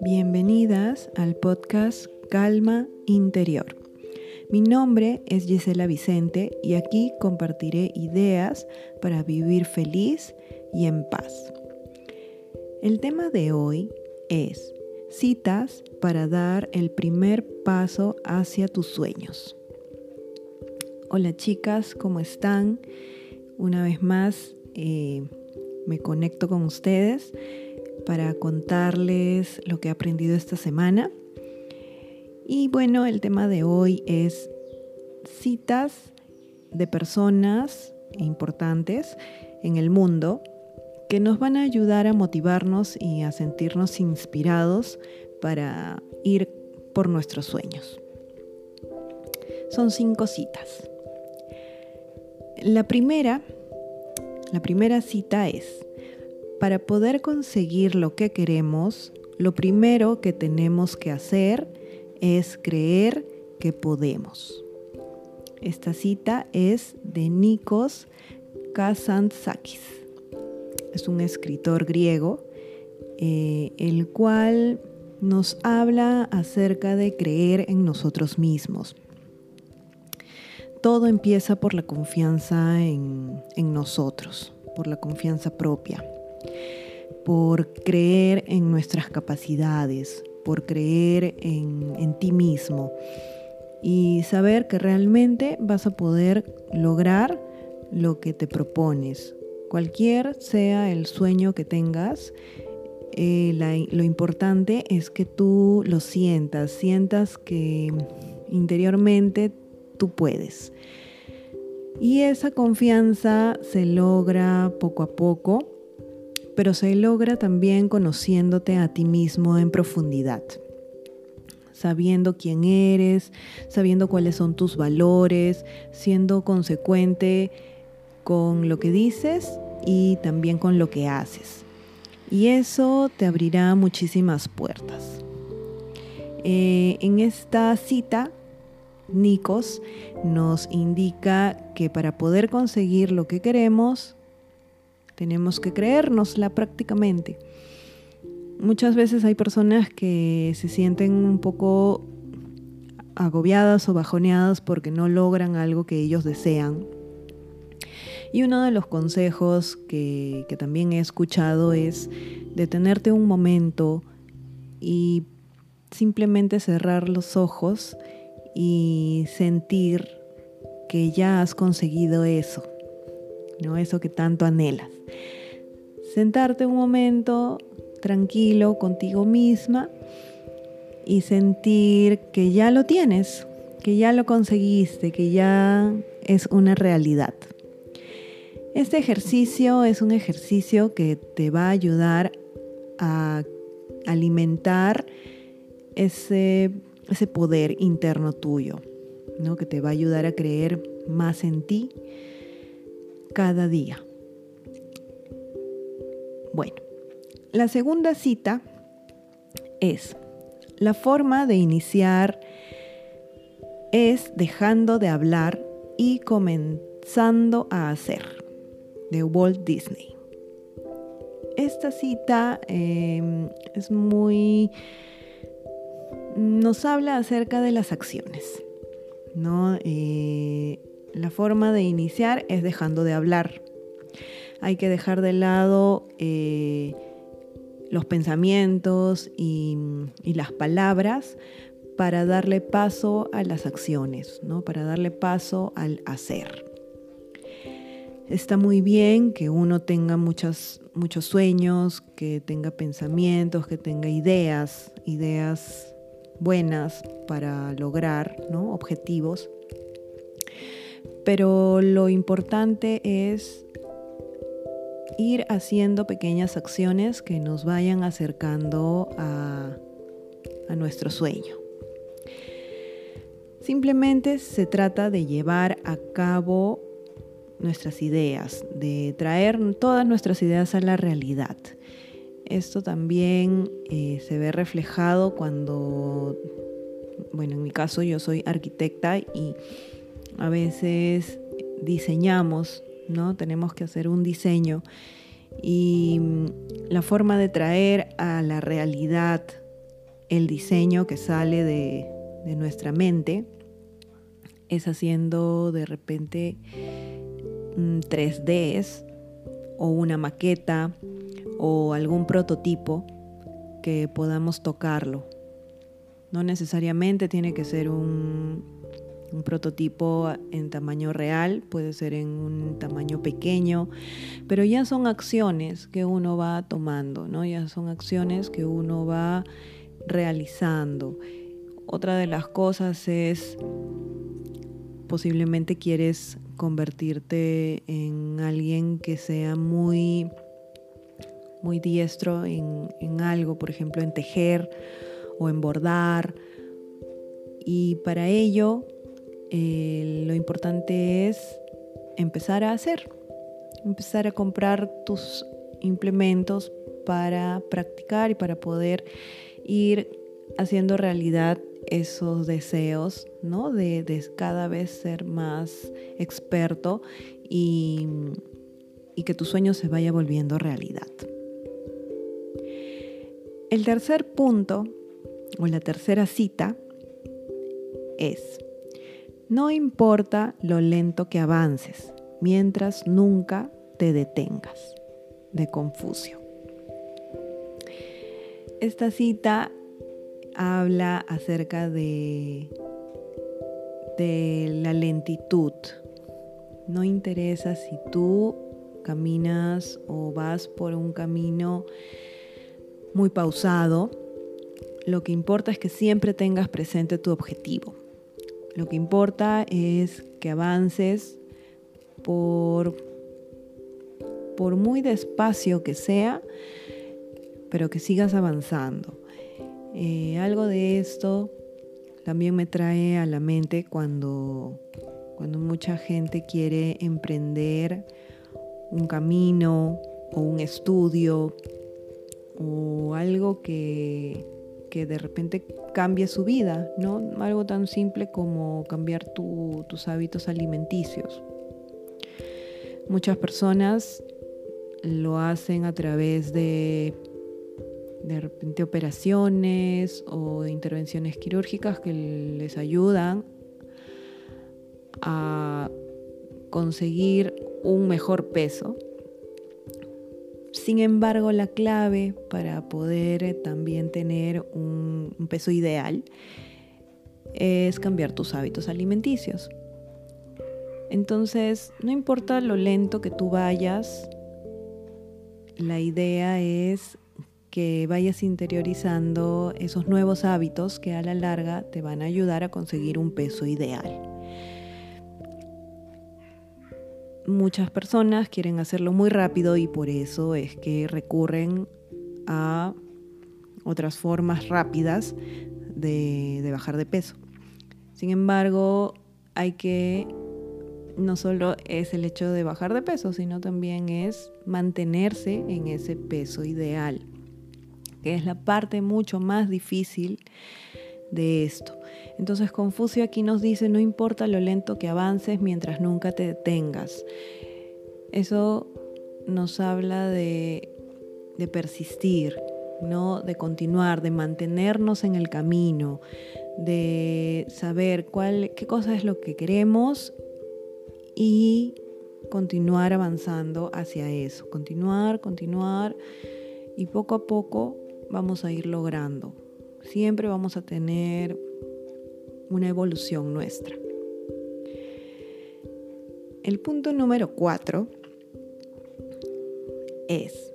Bienvenidas al podcast Calma Interior. Mi nombre es Gisela Vicente y aquí compartiré ideas para vivir feliz y en paz. El tema de hoy es citas para dar el primer paso hacia tus sueños. Hola chicas, ¿cómo están? Una vez más eh, me conecto con ustedes para contarles lo que he aprendido esta semana. Y bueno, el tema de hoy es citas de personas importantes en el mundo que nos van a ayudar a motivarnos y a sentirnos inspirados para ir por nuestros sueños. Son cinco citas. La primera, la primera cita es, para poder conseguir lo que queremos, lo primero que tenemos que hacer es creer que podemos. Esta cita es de Nikos Kazantzakis. Es un escritor griego, eh, el cual nos habla acerca de creer en nosotros mismos. Todo empieza por la confianza en nosotros, por la confianza propia por creer en nuestras capacidades, por creer en, ti mismo y saber que realmente vas a poder lograr lo que te propones. Cualquier sea el sueño que tengas, eh, lo importante es que tú lo sientas, sientas que interiormente tú puedes. Y esa confianza se logra poco a poco pero se logra también conociéndote a ti mismo en profundidad, sabiendo quién eres, sabiendo cuáles son tus valores, siendo consecuente con lo que dices y también con lo que haces. Y eso te abrirá muchísimas puertas. Eh, en esta cita, Nikos nos indica que para poder conseguir lo que queremos, tenemos que creérnosla prácticamente. Muchas veces hay personas que se sienten un poco agobiadas o bajoneadas porque no logran algo que ellos desean. Y uno de los consejos que, que también he escuchado es detenerte un momento y simplemente cerrar los ojos y sentir que ya has conseguido eso, ¿no? Eso que tanto anhelas. Sentarte un momento tranquilo contigo misma y sentir que ya lo tienes, que ya lo conseguiste, que ya es una realidad. Este ejercicio es un ejercicio que te va a ayudar a alimentar ese, ese poder interno tuyo, ¿no? que te va a ayudar a creer más en ti cada día. Bueno, la segunda cita es, la forma de iniciar es dejando de hablar y comenzando a hacer, de Walt Disney. Esta cita em, es muy... nos habla acerca de las acciones, ¿no? Eh, la forma de iniciar es dejando de hablar. Hay que dejar de lado eh, los pensamientos y, las palabras para darle paso a las acciones, ¿no? para darle paso al hacer. Está muy bien que uno tenga muchos sueños, que tenga pensamientos, que tenga ideas, ideas buenas para lograr ¿no? objetivos, pero lo importante es ir haciendo pequeñas acciones que nos vayan acercando a, nuestro sueño. Simplemente se trata de llevar a cabo nuestras ideas, de traer todas nuestras ideas a la realidad. Esto también eh, se ve reflejado cuando, bueno, en mi caso yo soy arquitecta y a veces diseñamos, ¿no? Tenemos que hacer un diseño Y mm, la forma de traer a la realidad el diseño que sale de, de nuestra mente es haciendo de repente 3Ds o una maqueta o algún prototipo que podamos tocarlo. No necesariamente tiene que ser un, un prototipo en tamaño real, puede ser en un tamaño pequeño, pero ya son acciones que uno va tomando, ¿no? Ya son acciones que uno va realizando. Otra de las cosas es posiblemente quieres convertirte en alguien que sea muy, muy diestro en, algo, por ejemplo, en tejer o en bordar. Y para ello eh, lo importante es empezar a hacer, empezar a comprar tus implementos para practicar y para poder ir haciendo realidad esos deseos, ¿no? De, cada vez ser más experto y, y que tu sueño se vaya volviendo realidad. El tercer punto, o la tercera cita, es, no importa lo lento que avances, mientras nunca te detengas, de Confucio. Esta cita habla acerca de, de la lentitud. No interesa si tú caminas o vas por un camino muy pausado. Lo que importa es que siempre tengas presente tu objetivo. Lo que importa es que avances por, por muy despacio que sea, pero que sigas avanzando. Eh, algo de esto también me trae a la mente cuando, cuando mucha gente quiere emprender un camino o un estudio o algo que, que de repente cambie su vida, ¿no? Algo tan simple como cambiar tus hábitos alimenticios. Muchas personas lo hacen a través de de repente operaciones o intervenciones quirúrgicas que les ayudan a conseguir un mejor peso. Sin embargo, la clave para poder también tener un, peso ideal es cambiar tus hábitos alimenticios. Entonces, no importa lo lento que tú vayas, la idea es que vayas interiorizando esos nuevos hábitos que a la larga te van a ayudar a conseguir un peso ideal. Muchas personas quieren hacerlo muy rápido y por eso es que recurren a otras formas rápidas de, bajar de peso. Sin embargo, hay que no solo es el hecho de bajar de peso, sino también es mantenerse en ese peso ideal que es la parte mucho más difícil de esto. Entonces Confucio aquí nos dice, no importa lo lento que avances mientras nunca te detengas. Eso nos habla de, de persistir, ¿no? de continuar, de mantenernos en el camino, de saber cuál, qué cosa es lo que queremos y continuar avanzando hacia eso, continuar, continuar y poco a poco vamos a ir logrando. Siempre vamos a tener una evolución nuestra. El punto número cuatro es,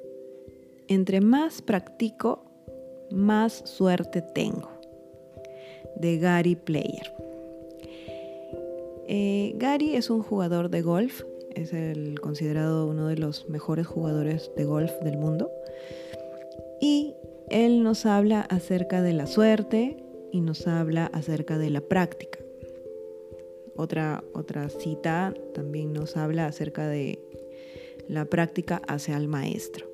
entre más practico, más suerte tengo. De Gary Player. Eh, Gary es un jugador de golf, es el considerado uno de los mejores jugadores de golf del mundo. Y él nos habla acerca de la suerte y nos habla acerca de la práctica. Otra, otra cita también nos habla acerca de la práctica hacia el maestro.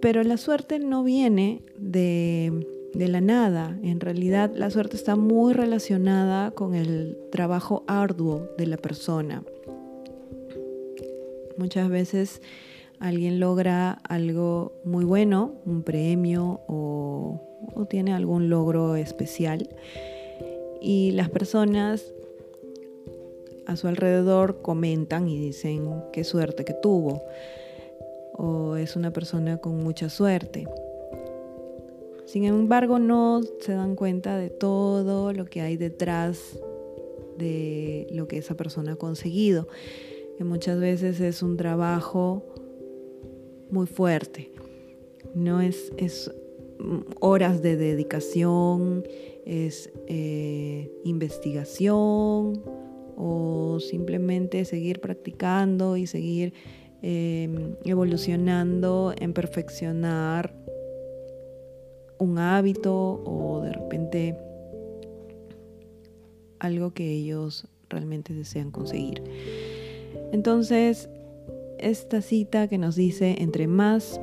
Pero la suerte no viene de, de la nada. En realidad la suerte está muy relacionada con el trabajo arduo de la persona. Muchas veces alguien logra algo muy bueno, un premio o, tiene algún logro especial y las personas a su alrededor comentan y dicen qué suerte que tuvo o es una persona con mucha suerte. Sin embargo, no se dan cuenta de todo lo que hay detrás de lo que esa persona ha conseguido, que muchas veces es un trabajo muy fuerte. No es, es horas de dedicación, es eh, investigación o simplemente seguir practicando y seguir em, evolucionando en perfeccionar un hábito o de repente algo que ellos realmente desean conseguir. Entonces, esta cita que nos dice, entre más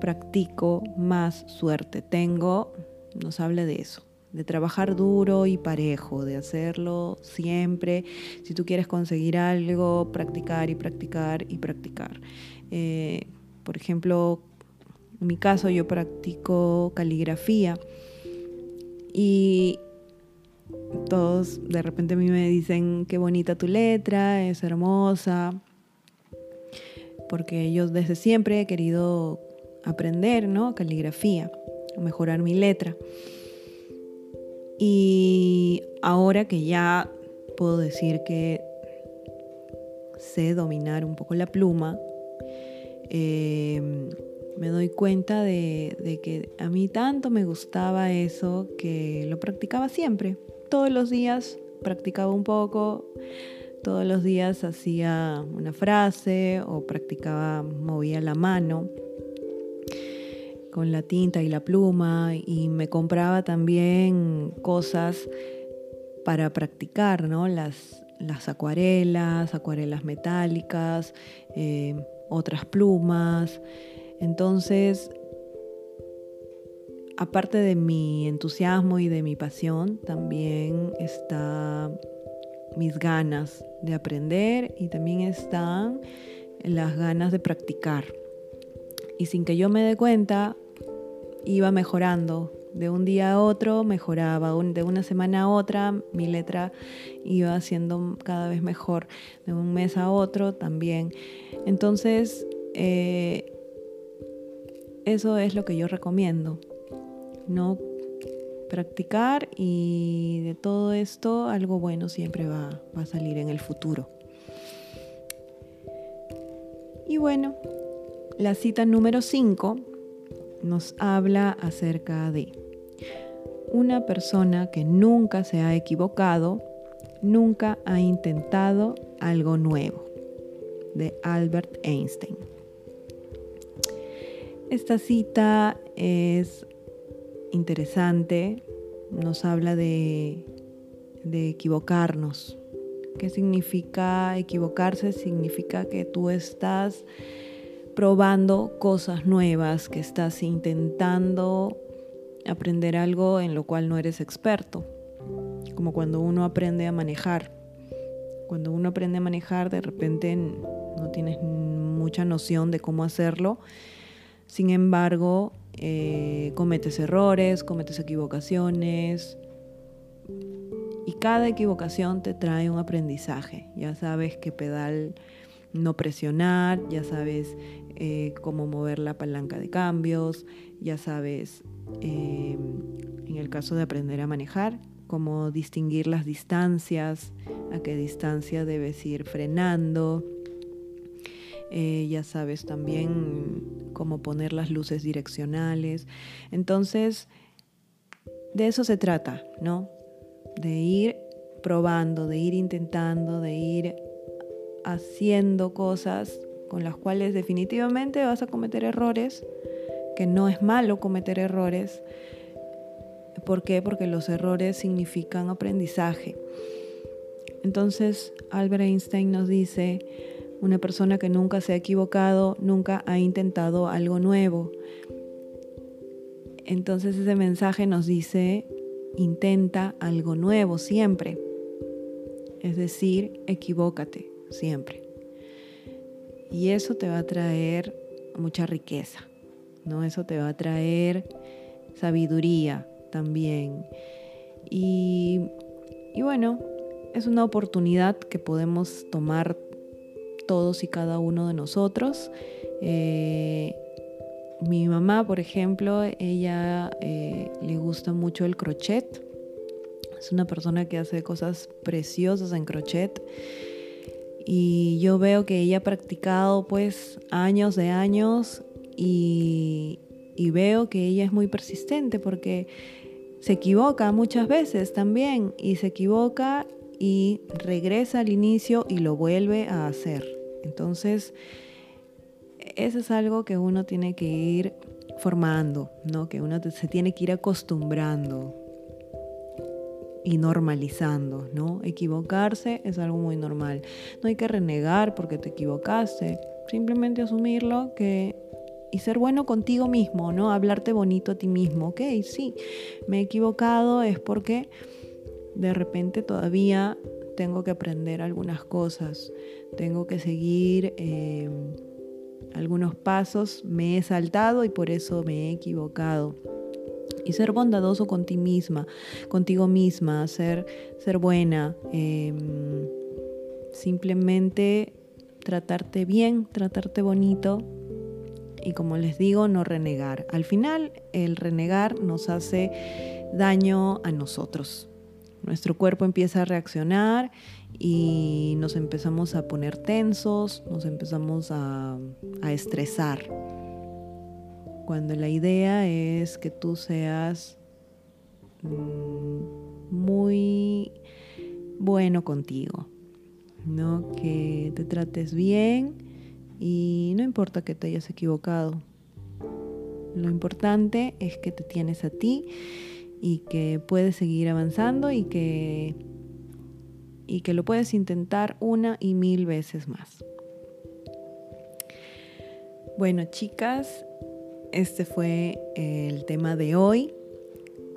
practico, más suerte tengo, nos habla de eso, de trabajar duro y parejo, de hacerlo siempre. Si tú quieres conseguir algo, practicar y practicar y practicar. Eh, por ejemplo, en mi caso yo practico caligrafía y todos de repente a mí me dicen qué bonita tu letra, es hermosa, porque yo desde siempre he querido aprender, ¿no? Caligrafía, mejorar mi letra. Y ahora que ya puedo decir que sé dominar un poco la pluma, em, me doy cuenta de, de, que a mí tanto me gustaba eso que lo practicaba siempre. Todos los días practicaba un poco, todos los días hacía una frase o practicaba, movía la mano con la tinta y la pluma y me compraba también cosas para practicar, ¿no? Las, las acuarelas, acuarelas metálicas, eh, otras plumas. Entonces, aparte de mi entusiasmo y de mi pasión, también está mis ganas de aprender y también están las ganas de practicar. Y sin que yo me dé cuenta, iba mejorando. De un día a otro mejoraba, de una semana a otra mi letra iba siendo cada vez mejor, de un mes a otro también. Entonces, eh, eso es lo que yo recomiendo. No practicar y de todo esto algo bueno siempre va, a salir en el futuro. Y bueno, la cita número 5 nos habla acerca de una persona que nunca se ha equivocado, nunca ha intentado algo nuevo, de Albert Einstein. Esta cita es interesante, nos habla de, de equivocarnos. ¿Qué significa equivocarse? Significa que tú estás probando cosas nuevas, que estás intentando aprender algo en lo cual no eres experto, como cuando uno aprende a manejar. Cuando uno aprende a manejar, de repente no tienes mucha noción de cómo hacerlo. Sin embargo, eh, cometes errores, cometes equivocaciones. Y cada equivocación te trae un aprendizaje. Ya sabes qué pedal no presionar, ya sabes eh, cómo mover la palanca de cambios, ya sabes, eh, en el caso de aprender a manejar, cómo distinguir las distancias, a qué distancia debes ir frenando. Eh, ya sabes también cómo poner las luces direccionales. Entonces, de eso se trata, ¿no? De ir probando, de ir intentando, de ir haciendo cosas con las cuales definitivamente vas a cometer errores, que no es malo cometer errores. ¿Por qué? Porque los errores significan aprendizaje. Entonces, Albert Einstein nos dice, una persona que nunca se ha equivocado, nunca ha intentado algo nuevo. Entonces ese mensaje nos dice, intenta algo nuevo siempre. Es decir, equivócate siempre. Y eso te va a traer mucha riqueza, ¿no? Eso te va a traer sabiduría también. Y, bueno, es una oportunidad que podemos tomar todos y cada uno de nosotros. Eh, mi mamá, por ejemplo, ella eh, le gusta mucho el crochet. Es una persona que hace cosas preciosas en crochet. Y yo veo que ella ha practicado pues años de años y, y veo que ella es muy persistente porque se equivoca muchas veces también y se equivoca y regresa al inicio y lo vuelve a hacer. Entonces, eso es algo que uno tiene que ir formando, ¿no? Que uno se tiene que ir acostumbrando y normalizando, ¿no? Equivocarse es algo muy normal. No hay que renegar porque te equivocaste, simplemente asumirlo que y ser bueno contigo mismo, ¿no? Hablarte bonito a ti mismo. Ok, sí, me he equivocado, es porque de repente todavía tengo que aprender algunas cosas, tengo que seguir eh, algunos pasos, me he saltado y por eso me he equivocado. Y ser bondadoso con ti misma, contigo misma, ser, ser buena, em, simplemente tratarte bien, tratarte bonito, y como les digo, no renegar. Al final, el renegar nos hace daño a nosotros. Nuestro cuerpo empieza a reaccionar y nos empezamos a poner tensos, nos empezamos a, estresar. Cuando la idea es que tú seas mm, muy bueno contigo, ¿no? Que te trates bien y no importa que te hayas equivocado. Lo importante es que te tienes a ti y que puedes seguir avanzando y que, y que lo puedes intentar una y mil veces más. Bueno, chicas, este fue el tema de hoy.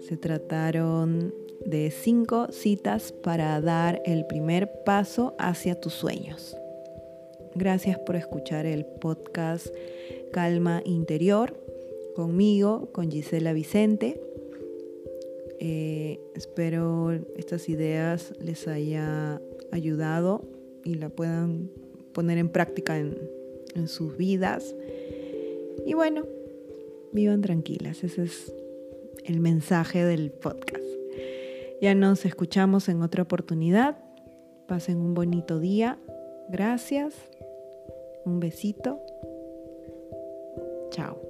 Se trataron de cinco citas para dar el primer paso hacia tus sueños. Gracias por escuchar el podcast Calma Interior conmigo, con Gisela Vicente. Eh, espero estas ideas les haya ayudado y la puedan poner en práctica en, en sus vidas. Y bueno, vivan tranquilas. Ese es el mensaje del podcast. Ya nos escuchamos en otra oportunidad. Pasen un bonito día. Gracias un besito. Chao.